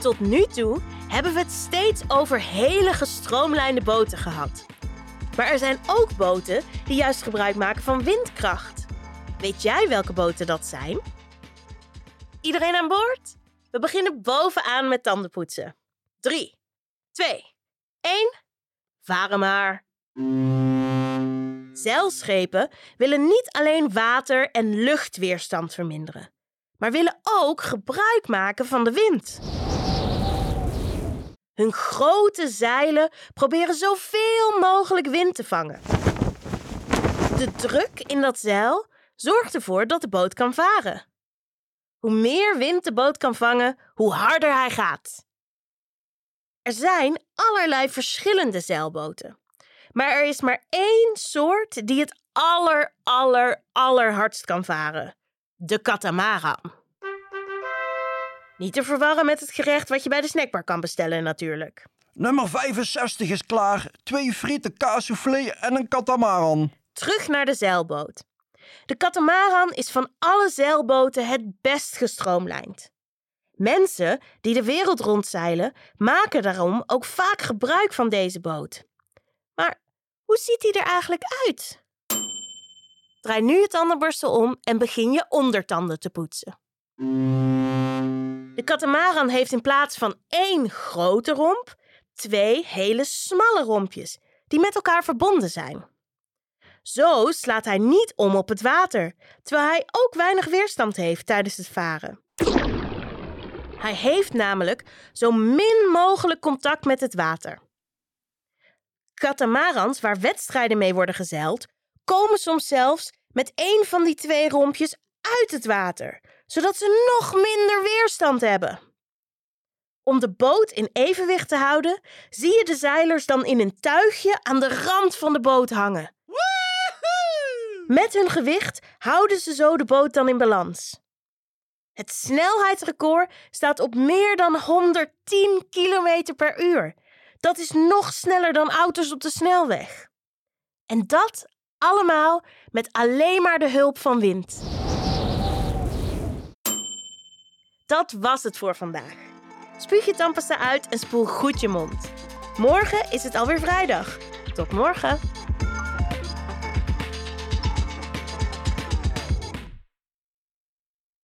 Tot nu toe hebben we het steeds over hele gestroomlijnde boten gehad. Maar er zijn ook boten die juist gebruik maken van windkracht. Weet jij welke boten dat zijn? Iedereen aan boord? We beginnen bovenaan met tandenpoetsen. 3, 2, 1. Varen maar. Zeilschepen willen niet alleen water- en luchtweerstand verminderen, maar willen ook gebruik maken van de wind. Hun grote zeilen proberen zoveel mogelijk wind te vangen. De druk in dat zeil zorgt ervoor dat de boot kan varen. Hoe meer wind de boot kan vangen, hoe harder hij gaat. Er zijn allerlei verschillende zeilboten. Maar er is maar één soort die het aller, aller, allerhardst kan varen. De katamaran. Niet te verwarren met het gerecht wat je bij de snackbar kan bestellen natuurlijk. Nummer 65 is klaar. Twee frieten, kaassoufflé en een katamaran. Terug naar de zeilboot. De katamaran is van alle zeilboten het best gestroomlijnd. Mensen die de wereld rondzeilen, maken daarom ook vaak gebruik van deze boot. Maar hoe ziet die er eigenlijk uit? Draai nu het tandenborstel om en begin je ondertanden te poetsen. De katamaran heeft in plaats van één grote romp twee hele smalle rompjes die met elkaar verbonden zijn. Zo slaat hij niet om op het water, terwijl hij ook weinig weerstand heeft tijdens het varen. Hij heeft namelijk zo min mogelijk contact met het water. Katamarans waar wedstrijden mee worden gezeild, komen soms zelfs met één van die twee rompjes uit het water, zodat ze nog minder weerstand hebben. Om de boot in evenwicht te houden, zie je de zeilers dan in een tuigje aan de rand van de boot hangen. Met hun gewicht houden ze zo de boot dan in balans. Het snelheidsrecord staat op meer dan 110 km per uur. Dat is nog sneller dan auto's op de snelweg. En dat allemaal met alleen maar de hulp van wind. Dat was het voor vandaag. Spuug je tandpasta uit en spoel goed je mond. Morgen is het alweer vrijdag. Tot morgen.